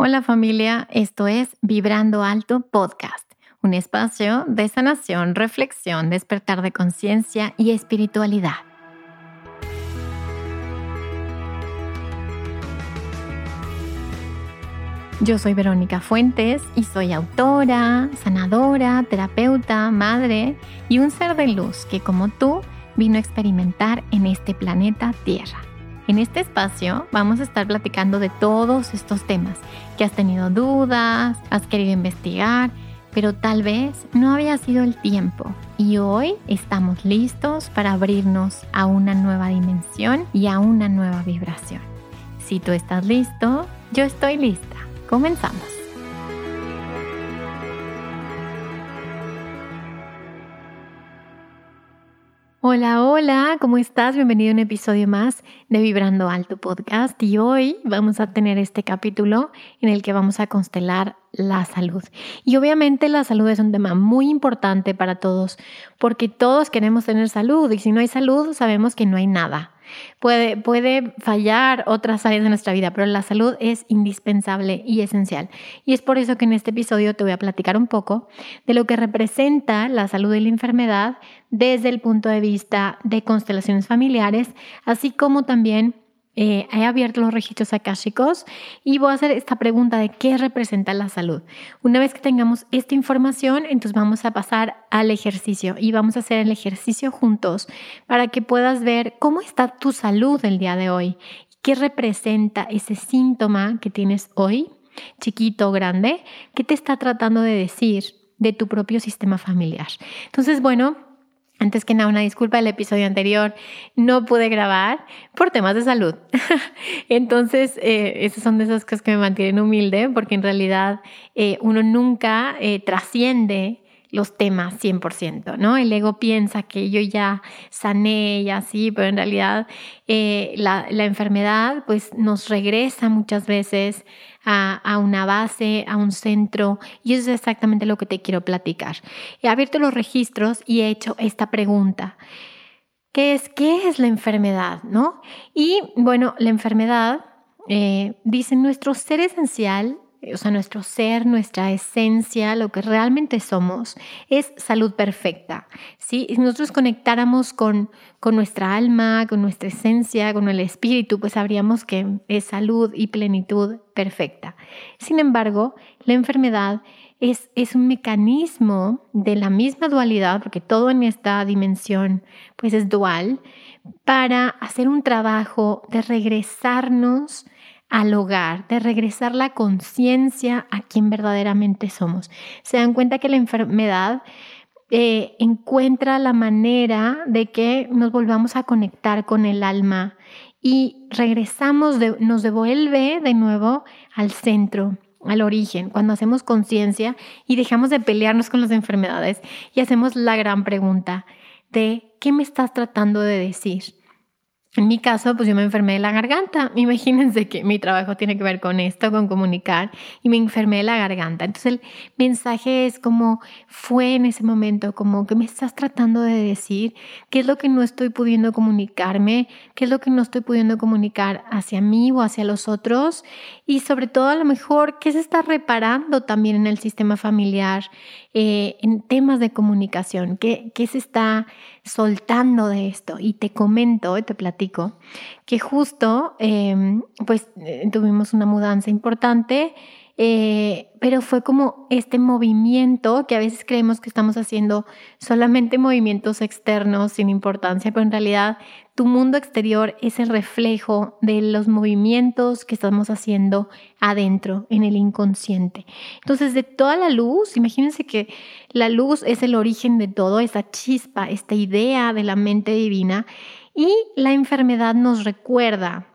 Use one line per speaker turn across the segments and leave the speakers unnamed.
Hola familia, esto es Vibrando Alto Podcast, un espacio de sanación, reflexión, despertar de conciencia y espiritualidad. Yo soy Verónica Fuentes y soy autora, sanadora, terapeuta, madre y un ser de luz que como tú vino a experimentar en este planeta Tierra. En este espacio vamos a estar platicando de todos estos temas que has tenido dudas, has querido investigar, pero tal vez no había sido el tiempo. Y hoy estamos listos para abrirnos a una nueva dimensión y a una nueva vibración. Si tú estás listo, yo estoy lista. Comenzamos. Hola, hola, ¿cómo estás? Bienvenido a un episodio más de Vibrando Alto Podcast y hoy vamos a tener este capítulo en el que vamos a constelar la salud. Y obviamente la salud es un tema muy importante para todos porque todos queremos tener salud y si no hay salud sabemos que no hay nada. Puede, puede fallar otras áreas de nuestra vida, pero la salud es indispensable y esencial. Y es por eso que en este episodio te voy a platicar un poco de lo que representa la salud y la enfermedad desde el punto de vista de constelaciones familiares, así como también eh, he abierto los registros akáshicos y voy a hacer esta pregunta de qué representa la salud. Una vez que tengamos esta información, entonces vamos a pasar al ejercicio y vamos a hacer el ejercicio juntos para que puedas ver cómo está tu salud el día de hoy, qué representa ese síntoma que tienes hoy, chiquito o grande, qué te está tratando de decir de tu propio sistema familiar. Entonces, bueno, antes que nada, una disculpa, el episodio anterior no pude grabar por temas de salud. Entonces, eh, esas son de esas cosas que me mantienen humilde, porque en realidad eh, uno nunca eh, trasciende los temas 100%, ¿no? El ego piensa que yo ya sané y así, pero en realidad eh, la, enfermedad pues nos regresa muchas veces a, una base, a un centro, y eso es exactamente lo que te quiero platicar. He abierto los registros y he hecho esta pregunta. ¿Qué es, qué es la enfermedad? ¿no? Y bueno, la enfermedad, eh, dice, nuestro ser esencial o sea, nuestro ser, nuestra esencia, lo que realmente somos, es salud perfecta. Si nosotros conectáramos con, con nuestra alma, con nuestra esencia, con el espíritu, pues sabríamos que es salud y plenitud perfecta. Sin embargo, la enfermedad es, es, un mecanismo de la misma dualidad, porque todo en esta dimensión pues es dual, para hacer un trabajo de regresarnos al hogar, de regresar la conciencia a quien verdaderamente somos. Se dan cuenta que la enfermedad eh, encuentra la manera de que nos volvamos a conectar con el alma y regresamos, nos devuelve de nuevo al centro, al origen, cuando hacemos conciencia y dejamos de pelearnos con las enfermedades y hacemos la gran pregunta de ¿qué me estás tratando de decir? En mi caso, pues yo me enfermé de la garganta. Imagínense que mi trabajo tiene que ver con esto, con comunicar, y me enfermé de la garganta. Entonces el mensaje es como fue en ese momento, como que me estás tratando de decir, qué es lo que no estoy pudiendo comunicarme, qué es lo que no estoy pudiendo comunicar hacia mí o hacia los otros, y sobre todo a lo mejor qué se está reparando también en el sistema familiar, eh, en temas de comunicación, qué, qué se está soltando de esto. Y te comento, te platico, que justo em, pues eh, tuvimos una mudanza importante, eh, pero fue como este movimiento que a veces creemos que estamos haciendo solamente movimientos externos sin importancia, pero en realidad tu mundo exterior es el reflejo de los movimientos que estamos haciendo adentro, en el inconsciente. Entonces, de toda la luz, imagínense que la luz es el origen de todo, esa chispa, esta idea de la mente divina, y la enfermedad nos recuerda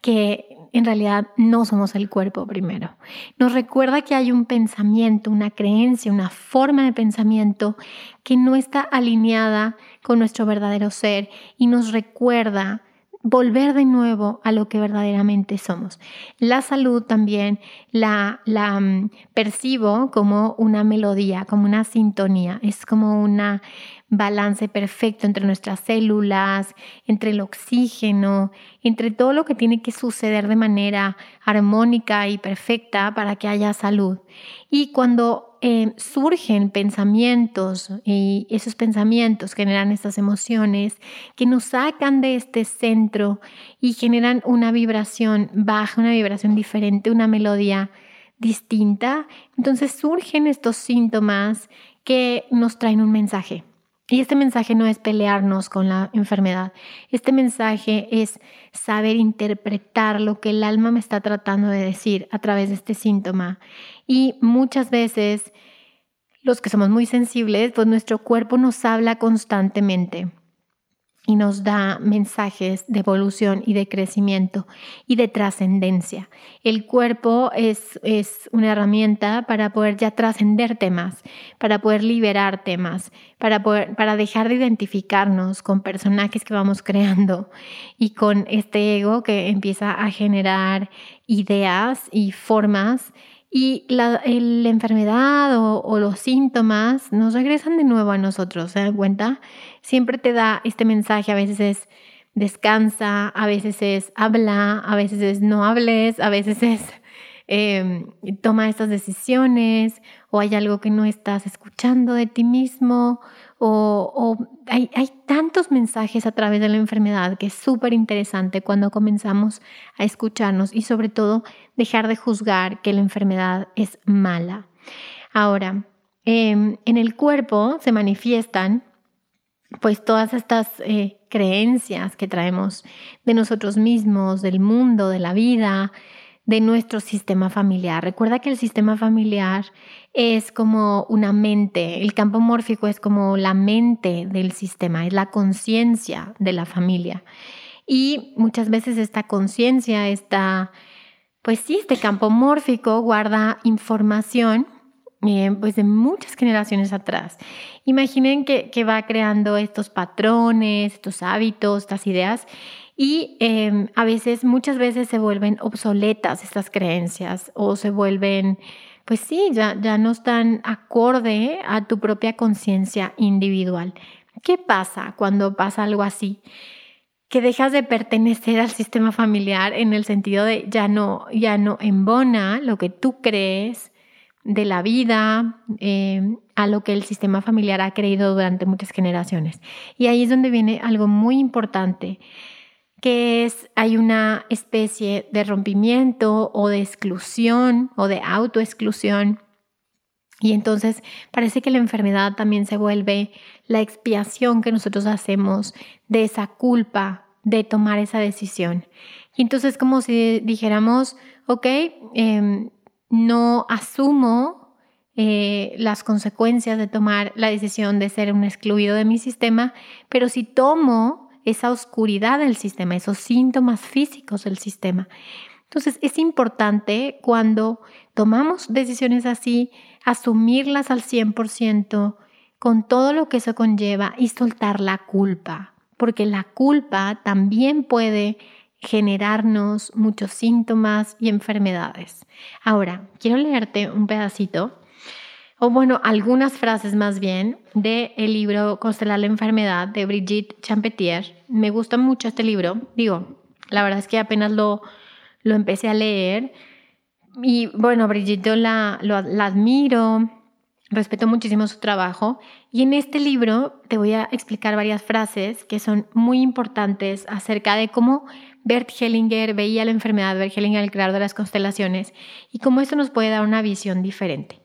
que en realidad no somos el cuerpo primero. Nos recuerda que hay un pensamiento, una creencia, una forma de pensamiento que no está alineada con nuestro verdadero ser y nos recuerda volver de nuevo a lo que verdaderamente somos. La salud también la, la mm, percibo como una melodía, como una sintonía, es como un balance perfecto entre nuestras células, entre el oxígeno, entre todo lo que tiene que suceder de manera armónica y perfecta para que haya salud. Y cuando eh, surgen pensamientos y esos pensamientos generan estas emociones que nos sacan de este centro y generan una vibración baja, una vibración diferente, una melodía distinta. Entonces surgen estos síntomas que nos traen un mensaje. Y este mensaje no es pelearnos con la enfermedad. Este mensaje es saber interpretar lo que el alma me está tratando de decir a través de este síntoma. Y muchas veces los que somos muy sensibles, pues nuestro cuerpo nos habla constantemente y nos da mensajes de evolución y de crecimiento y de trascendencia. El cuerpo es, es, una herramienta para poder ya trascender temas, para poder liberar temas, para, poder, para dejar de identificarnos con personajes que vamos creando y con este ego que empieza a generar ideas y formas y la, enfermedad o, los síntomas nos regresan de nuevo a nosotros, ¿se dan cuenta? Siempre te da este mensaje, a veces es descansa, a veces es habla, a veces es no hables, a veces es em, toma estas decisiones o hay algo que no estás escuchando de ti mismo o, hay, tantos mensajes a través de la enfermedad que es súper interesante cuando comenzamos a escucharnos y sobre todo dejar de juzgar que la enfermedad es mala. Ahora, em, en el cuerpo se manifiestan pues todas estas eh, creencias que traemos de nosotros mismos, del mundo, de la vida, de nuestro sistema familiar. Recuerda que el sistema familiar es como una mente, el campo mórfico es como la mente del sistema, es la conciencia de la familia. Y muchas veces esta conciencia, esta, pues sí, este campo mórfico guarda información eh, pues de muchas generaciones atrás. Imaginen que, que va creando estos patrones, estos hábitos, estas ideas y em, a veces, muchas veces se vuelven obsoletas estas creencias o se vuelven, pues sí, ya, ya no están acorde a tu propia conciencia individual. ¿Qué pasa cuando pasa algo así? que dejas de pertenecer al sistema familiar en el sentido de ya no, ya no embona lo que tú crees de la vida em, a lo que el sistema familiar ha creído durante muchas generaciones. Y ahí es donde viene algo muy importante que es, hay una especie de rompimiento o de exclusión o de autoexclusión. Y entonces parece que la enfermedad también se vuelve la expiación que nosotros hacemos de esa culpa de tomar esa decisión. Y entonces como si dijéramos, ok, em, no asumo eh, las consecuencias de tomar la decisión de ser un excluido de mi sistema, pero si tomo esa oscuridad del sistema, esos síntomas físicos del sistema. Entonces es importante cuando tomamos decisiones así, asumirlas al 100% con todo lo que eso conlleva y soltar la culpa, porque la culpa también puede generarnos muchos síntomas y enfermedades. Ahora, quiero leerte un pedacito o bueno, algunas frases más bien, del el libro Constelar la enfermedad de Brigitte Champetier. Me gusta mucho este libro. Digo, la verdad es que apenas lo, lo empecé a leer. Y bueno, Brigitte la, la admiro, respeto muchísimo su trabajo. Y en este libro te voy a explicar varias frases que son muy importantes acerca de cómo Bert Hellinger veía la enfermedad, Bert Hellinger, el creador de las constelaciones, y cómo esto nos puede dar una visión diferente.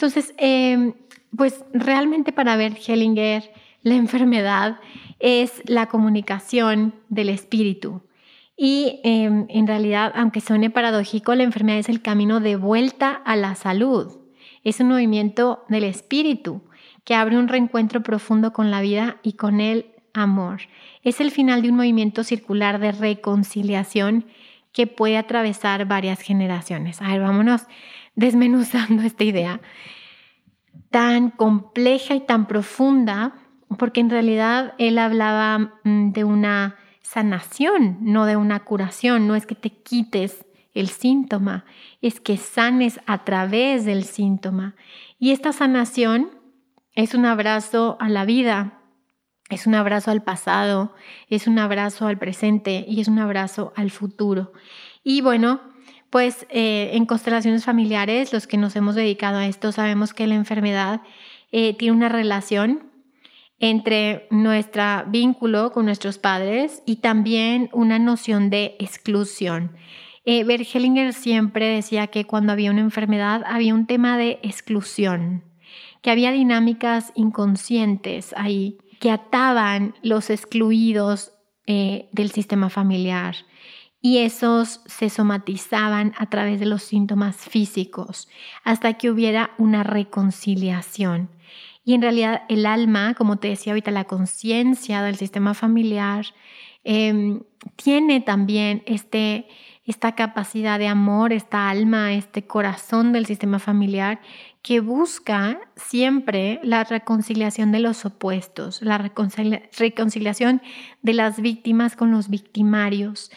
Entonces, em, pues realmente para ver Hellinger, la enfermedad es la comunicación del espíritu. Y em, en realidad, aunque suene paradójico, la enfermedad es el camino de vuelta a la salud. Es un movimiento del espíritu que abre un reencuentro profundo con la vida y con el amor. Es el final de un movimiento circular de reconciliación que puede atravesar varias generaciones. A ver, vámonos desmenuzando esta idea tan compleja y tan profunda, porque en realidad él hablaba mm, de una sanación, no de una curación, no es que te quites el síntoma, es que sanes a través del síntoma. Y esta sanación es un abrazo a la vida, es un abrazo al pasado, es un abrazo al presente y es un abrazo al futuro. Y bueno, pues eh, en constelaciones familiares, los que nos hemos dedicado a esto, sabemos que la enfermedad eh, tiene una relación entre nuestro vínculo con nuestros padres y también una noción de exclusión. Eh, Bert Hellinger siempre decía que cuando había una enfermedad había un tema de exclusión, que había dinámicas inconscientes ahí que ataban los excluidos eh, del sistema familiar y esos se somatizaban a través de los síntomas físicos hasta que hubiera una reconciliación. Y en realidad el alma, como te decía ahorita, la conciencia del sistema familiar, em, tiene también este, esta capacidad de amor, esta alma, este corazón del sistema familiar que busca siempre la reconciliación de los opuestos, la reconciliación de las víctimas con los victimarios.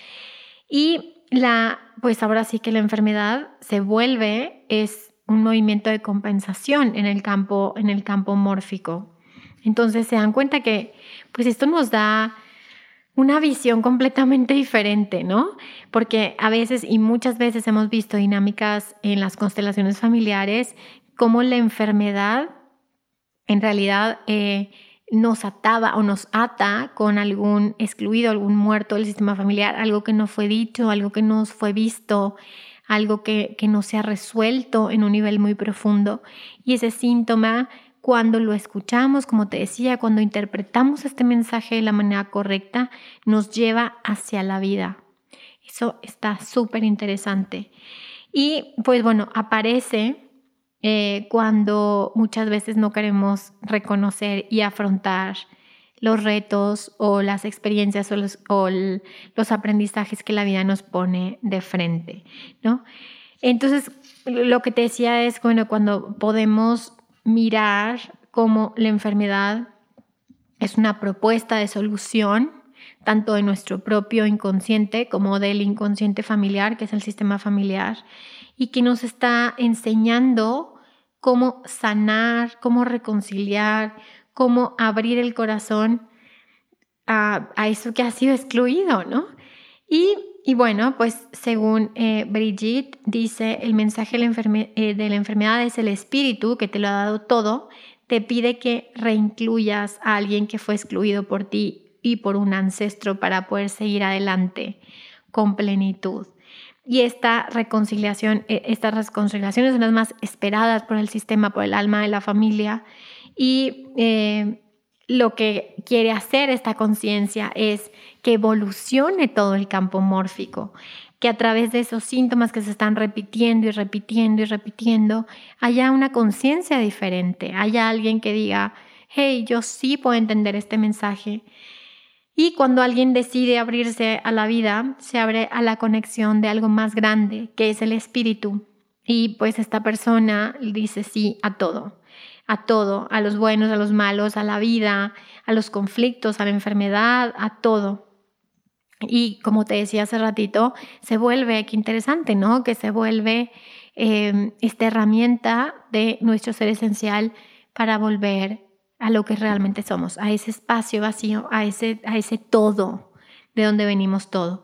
Y la, pues ahora sí que la enfermedad se vuelve, es un movimiento de compensación en el campo, en el campo mórfico. Entonces se dan cuenta que pues esto nos da una visión completamente diferente, ¿no? Porque a veces y muchas veces hemos visto dinámicas en las constelaciones familiares como la enfermedad en realidad eh, nos ataba o nos ata con algún excluido, algún muerto del sistema familiar, algo que no fue dicho, algo que no fue visto, algo que, no se ha resuelto en un nivel muy profundo. Y ese síntoma, cuando lo escuchamos, como te decía, cuando interpretamos este mensaje de la manera correcta, nos lleva hacia la vida. Eso está súper interesante. Y pues bueno, aparece eh, cuando muchas veces no queremos reconocer y afrontar los retos o las experiencias o los, aprendizajes que la vida nos pone de frente, ¿no? Entonces, lo que te decía es, bueno, cuando podemos mirar cómo la enfermedad es una propuesta de solución, tanto de nuestro propio inconsciente como del inconsciente familiar, que es el sistema familiar, y que nos está enseñando cómo sanar, cómo reconciliar, cómo abrir el corazón a, eso que ha sido excluido, ¿no? Y, bueno, pues según eh, Brigitte dice, el mensaje de la, eh, de la enfermedad es el espíritu que te lo ha dado todo, te pide que reincluyas a alguien que fue excluido por ti y por un ancestro para poder seguir adelante con plenitud. Y esta reconciliación, eh, estas reconciliaciones son las más esperadas por el sistema, por el alma de la familia, y eh, lo que quiere hacer esta conciencia es que evolucione todo el campo mórfico, que a través de esos síntomas que se están repitiendo y repitiendo y repitiendo, haya una conciencia diferente, haya alguien que diga, hey, yo sí puedo entender este mensaje. Y cuando alguien decide abrirse a la vida, se abre a la conexión de algo más grande, que es el espíritu. Y pues esta persona dice sí a todo a todo, a los buenos, a los malos, a la vida, a los conflictos, a la enfermedad, a todo. Y como te decía hace ratito, se vuelve, qué interesante, ¿no? Que se vuelve em, esta herramienta de nuestro ser esencial para volver a lo que realmente somos, a ese espacio vacío, a ese, a ese todo, de donde venimos todo.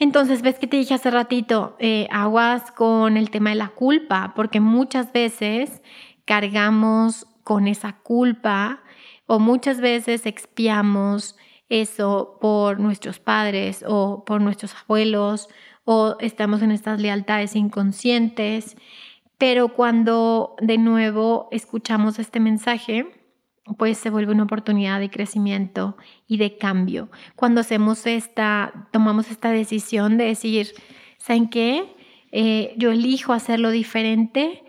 Entonces, ves que te dije hace ratito, eh, aguas con el tema de la culpa, porque muchas veces cargamos con esa culpa o muchas veces expiamos eso por nuestros padres o por nuestros abuelos o estamos en estas lealtades inconscientes. Pero cuando de nuevo escuchamos este mensaje, pues se vuelve una oportunidad de crecimiento y de cambio. Cuando hacemos esta, tomamos esta decisión de decir, ¿saben qué? Eh, yo elijo hacerlo diferente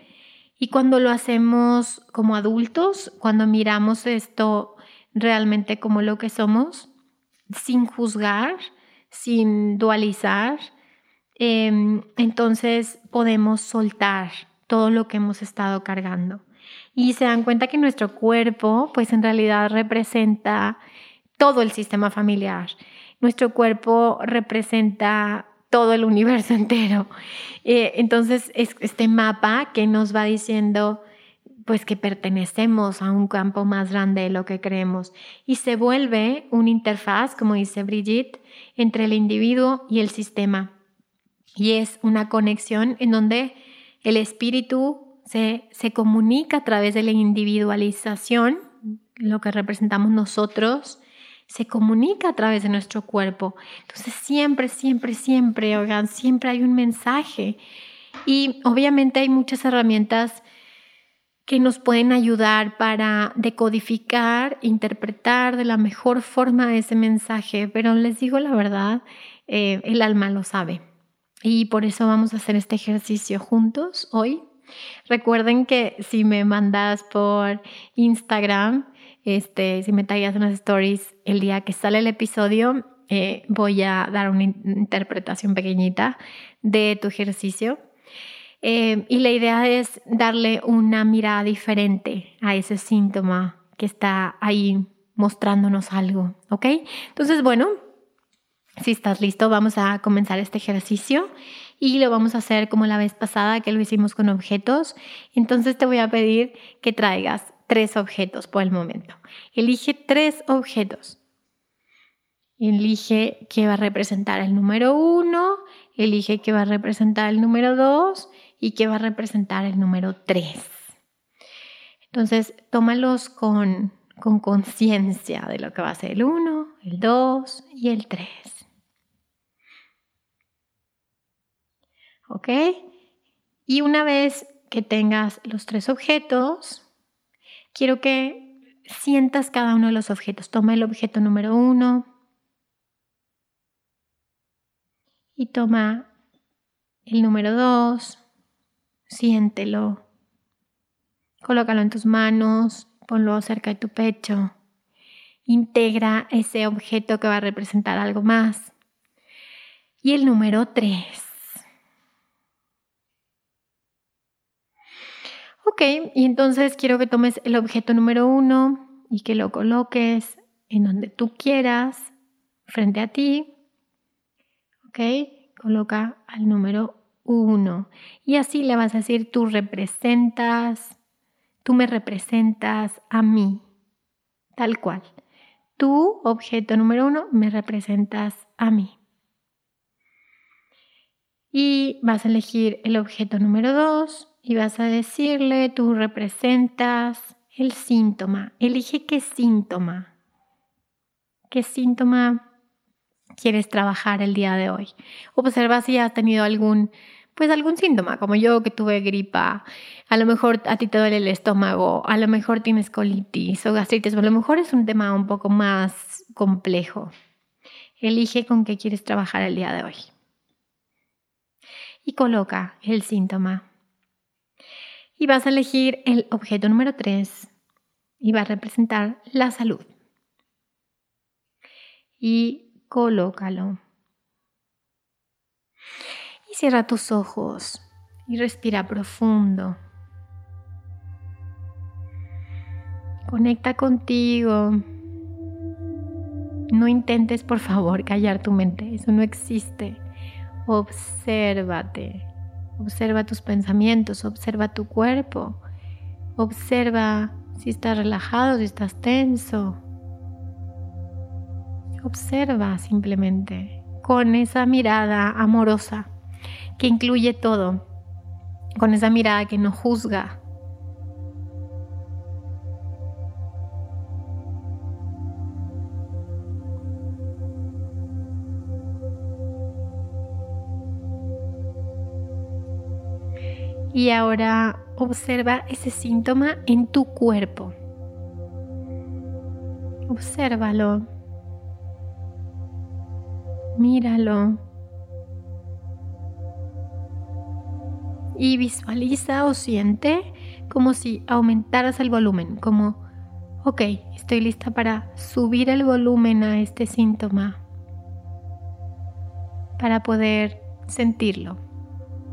y cuando lo hacemos como adultos, cuando miramos esto realmente como lo que somos, sin juzgar, sin dualizar, em, entonces podemos soltar todo lo que hemos estado cargando. Y se dan cuenta que nuestro cuerpo, pues en realidad representa todo el sistema familiar. nuestro cuerpo representa todo el universo entero. Eh, entonces, es este mapa que nos va diciendo pues que pertenecemos a un campo más grande de lo que creemos y se vuelve una interfaz, como dice Brigitte, entre el individuo y el sistema. Y es una conexión en donde el espíritu se, comunica a través de la individualización, lo que representamos nosotros, se comunica a través de nuestro cuerpo. Entonces siempre, siempre, siempre, oigan, siempre hay un mensaje. Y obviamente hay muchas herramientas que nos pueden ayudar para decodificar, interpretar de la mejor forma ese mensaje, pero les digo la verdad, eh, el alma lo sabe. Y por eso vamos a hacer este ejercicio juntos hoy. Recuerden que si me mandas por Instagram, este, si me tallas en las stories el día que sale el episodio, eh, voy a dar una interpretación pequeñita de tu ejercicio. Eh, y la idea es darle una mirada diferente a ese síntoma que está ahí mostrándonos algo, ¿ok? Entonces, bueno, si estás listo, vamos a comenzar este ejercicio y lo vamos a hacer como la vez pasada que lo hicimos con objetos. Entonces te voy a pedir que traigas tres objetos por el momento. Elige tres objetos. Elige qué va a representar el número uno, elige qué va a representar el número dos y qué va a representar el número tres. Entonces, tómalos con con conciencia de lo que va a ser el uno, el dos y el tres. ¿Ok? Y una vez que tengas los tres objetos, quiero que sientas cada uno de los objetos. Toma el objeto número uno y toma el número dos, siéntelo, colócalo en tus manos, ponlo cerca de tu pecho, integra ese objeto que va a representar algo más. Y el número tres Ok, y entonces quiero que tomes el objeto número uno y que lo coloques en donde tú quieras, frente a ti. Ok, coloca al número uno. Y así le vas a decir, tú representas, tú me representas a mí, tal cual. Tú, objeto número uno, me representas a mí. Y vas a elegir el objeto número dos y vas a decirle, tú representas el síntoma. Elige qué síntoma. ¿Qué síntoma quieres trabajar el día de hoy? Observa si has tenido algún, pues algún síntoma, como yo que tuve gripa. A lo mejor a ti te duele el estómago, a lo mejor tienes colitis o gastritis, a lo mejor es un tema un poco más complejo. Elige con qué quieres trabajar el día de hoy. Y coloca el síntoma y vas a elegir el objeto número 3 y va a representar la salud. Y colócalo. Y cierra tus ojos y respira profundo. Conecta contigo. No intentes, por favor, callar tu mente. Eso no existe. Obsérvate. Observa tus pensamientos, observa tu cuerpo, observa si estás relajado, si estás tenso. Observa simplemente con esa mirada amorosa que incluye todo, con esa mirada que no juzga, Y ahora observa ese síntoma en tu cuerpo. Obsérvalo. Míralo. Y visualiza o siente como si aumentaras el volumen, como, ok, estoy lista para subir el volumen a este síntoma, para poder sentirlo,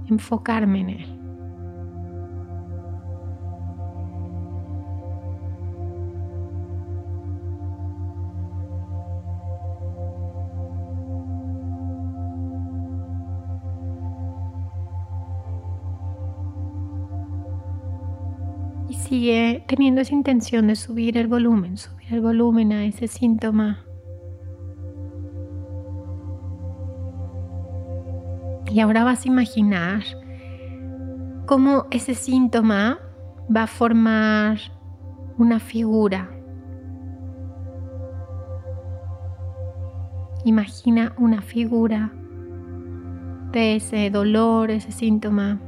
enfocarme en él. Y sigue teniendo esa intención de subir el volumen, subir el volumen a ese síntoma. Y ahora vas a imaginar cómo ese síntoma va a formar una figura. Imagina una figura de ese dolor, ese síntoma,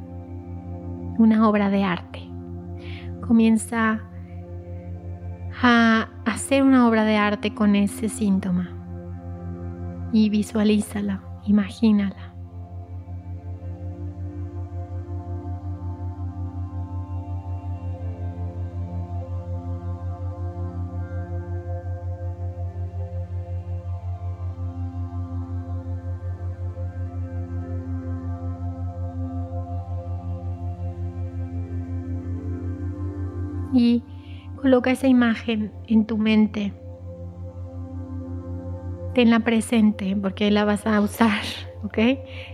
una obra de arte. Comienza a hacer una obra de arte con ese síntoma y visualízala, imagínala. Y coloca esa imagen en tu mente. Tenla presente porque la vas a usar, ¿ok?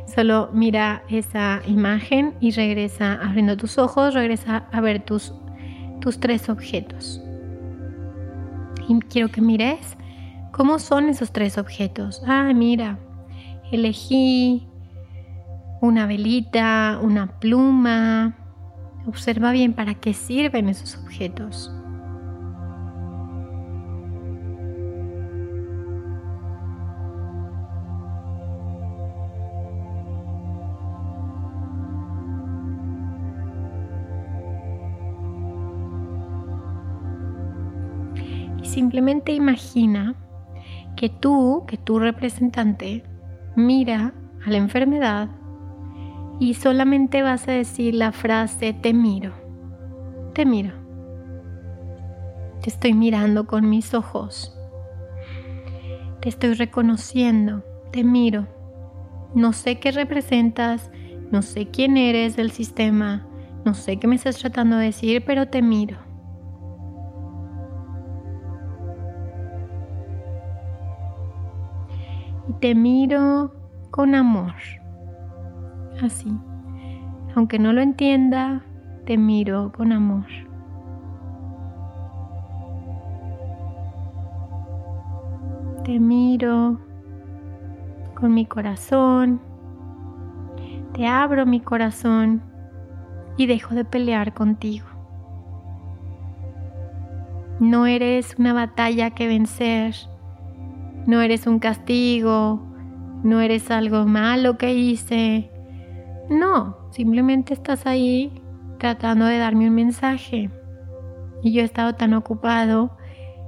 Solo mira esa imagen y regresa abriendo tus ojos, regresa a ver tus, tus tres objetos. Y quiero que mires cómo son esos tres objetos. Ah, mira, elegí una velita, una pluma, Observa bien para qué sirven esos objetos. Y simplemente imagina que tú, que tu representante, mira a la enfermedad y solamente vas a decir la frase te miro, te miro. Te estoy mirando con mis ojos. Te estoy reconociendo, te miro. No sé qué representas, no sé quién eres del sistema, no sé qué me estás tratando de decir, pero te miro. Y te miro con amor así. Aunque no lo entienda, te miro con amor. Te miro con mi corazón. Te abro mi corazón y dejo de pelear contigo. No eres una batalla que vencer. No eres un castigo. No eres algo malo que hice no, simplemente estás ahí tratando de darme un mensaje. Y yo he estado tan ocupado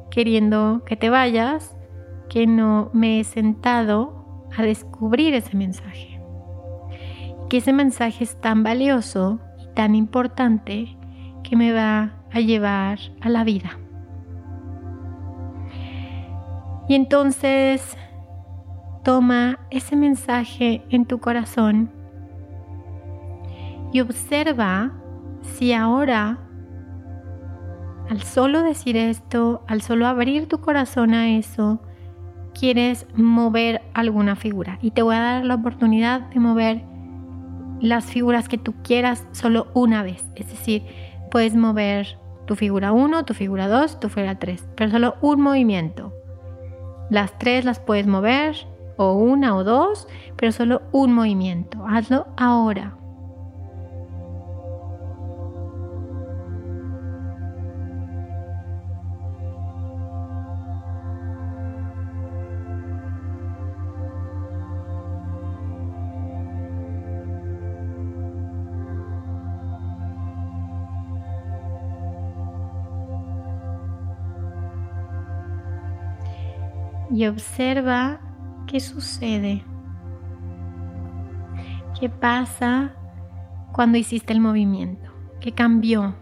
queriendo que te vayas que no me he sentado a descubrir ese mensaje. Que ese mensaje es tan valioso y tan importante que me va a llevar a la vida. Y entonces toma ese mensaje en tu corazón y observa si ahora, al solo decir esto, al solo abrir tu corazón a eso, quieres mover alguna figura. Y te voy a dar la oportunidad de mover las figuras que tú quieras solo una vez. Es decir, puedes mover tu figura 1, tu figura 2, tu figura 3, pero solo un movimiento. Las tres las puedes mover, o una o dos, pero solo un movimiento. Hazlo ahora. Y observa qué sucede, qué pasa cuando hiciste el movimiento, qué cambió.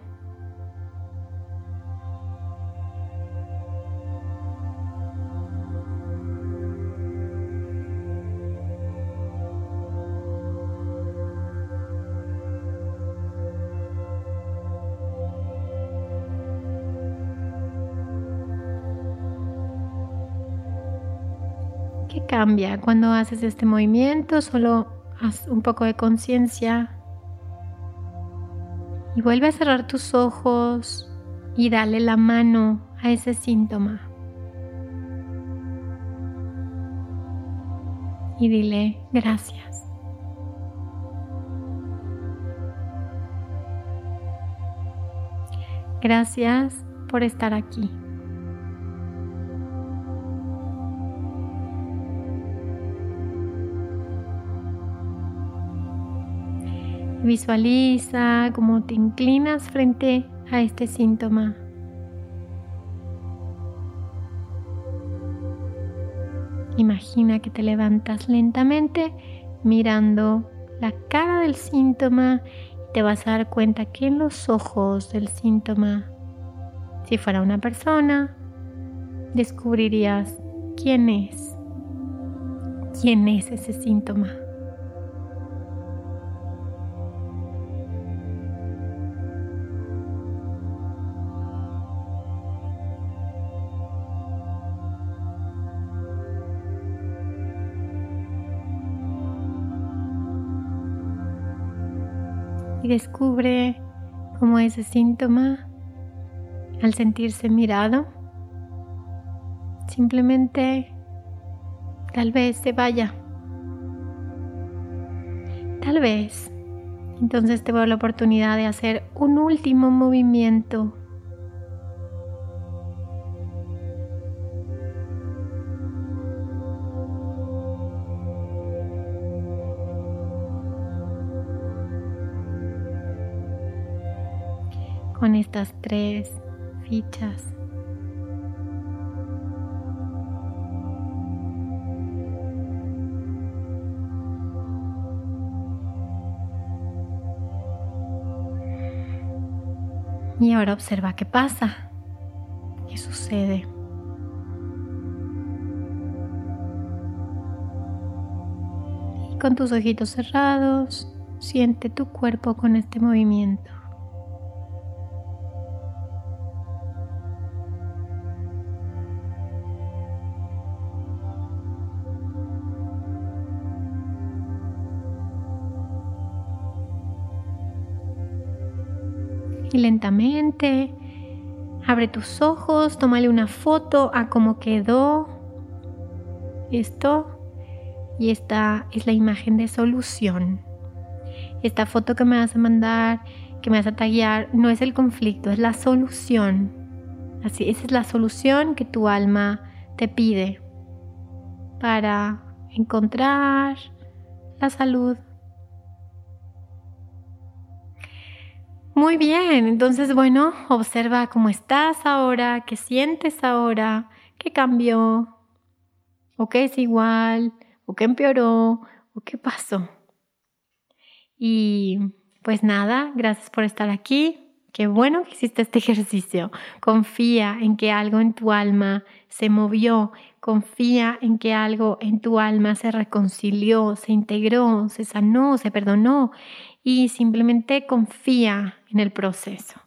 Cambia cuando haces este movimiento? Solo haz un poco de conciencia. Y vuelve a cerrar tus ojos y dale la mano a ese síntoma. Y dile gracias. Gracias por estar aquí. Visualiza cómo te inclinas frente a este síntoma. Imagina que te levantas lentamente mirando la cara del síntoma y te vas a dar cuenta que en los ojos del síntoma, si fuera una persona, descubrirías quién es, quién es ese síntoma. Descubre cómo ese síntoma, al sentirse mirado, simplemente tal vez se vaya. Tal vez. Entonces te veo la oportunidad de hacer un último movimiento estas tres fichas. Y ahora observa qué pasa, qué sucede. Y con tus ojitos cerrados, siente tu cuerpo con este movimiento. Abre tus ojos, tómale una foto a cómo quedó esto y esta es la imagen de solución. Esta foto que me vas a mandar, que me vas a taguear, no es el conflicto, es la solución. Así, esa es la solución que tu alma te pide para encontrar la salud Muy bien, entonces bueno, observa cómo estás ahora, qué sientes ahora, qué cambió, o qué es igual, o qué empeoró, o qué pasó. Y pues nada, gracias por estar aquí. Qué bueno que hiciste este ejercicio. Confía en que algo en tu alma se movió. Confía en que algo en tu alma se reconcilió, se integró, se sanó, se perdonó y simplemente confía en el proceso.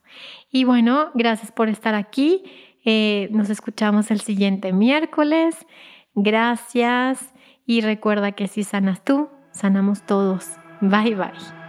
Y bueno, gracias por estar aquí. Eh, nos escuchamos el siguiente miércoles. Gracias y recuerda que si sanas tú, sanamos todos. Bye bye.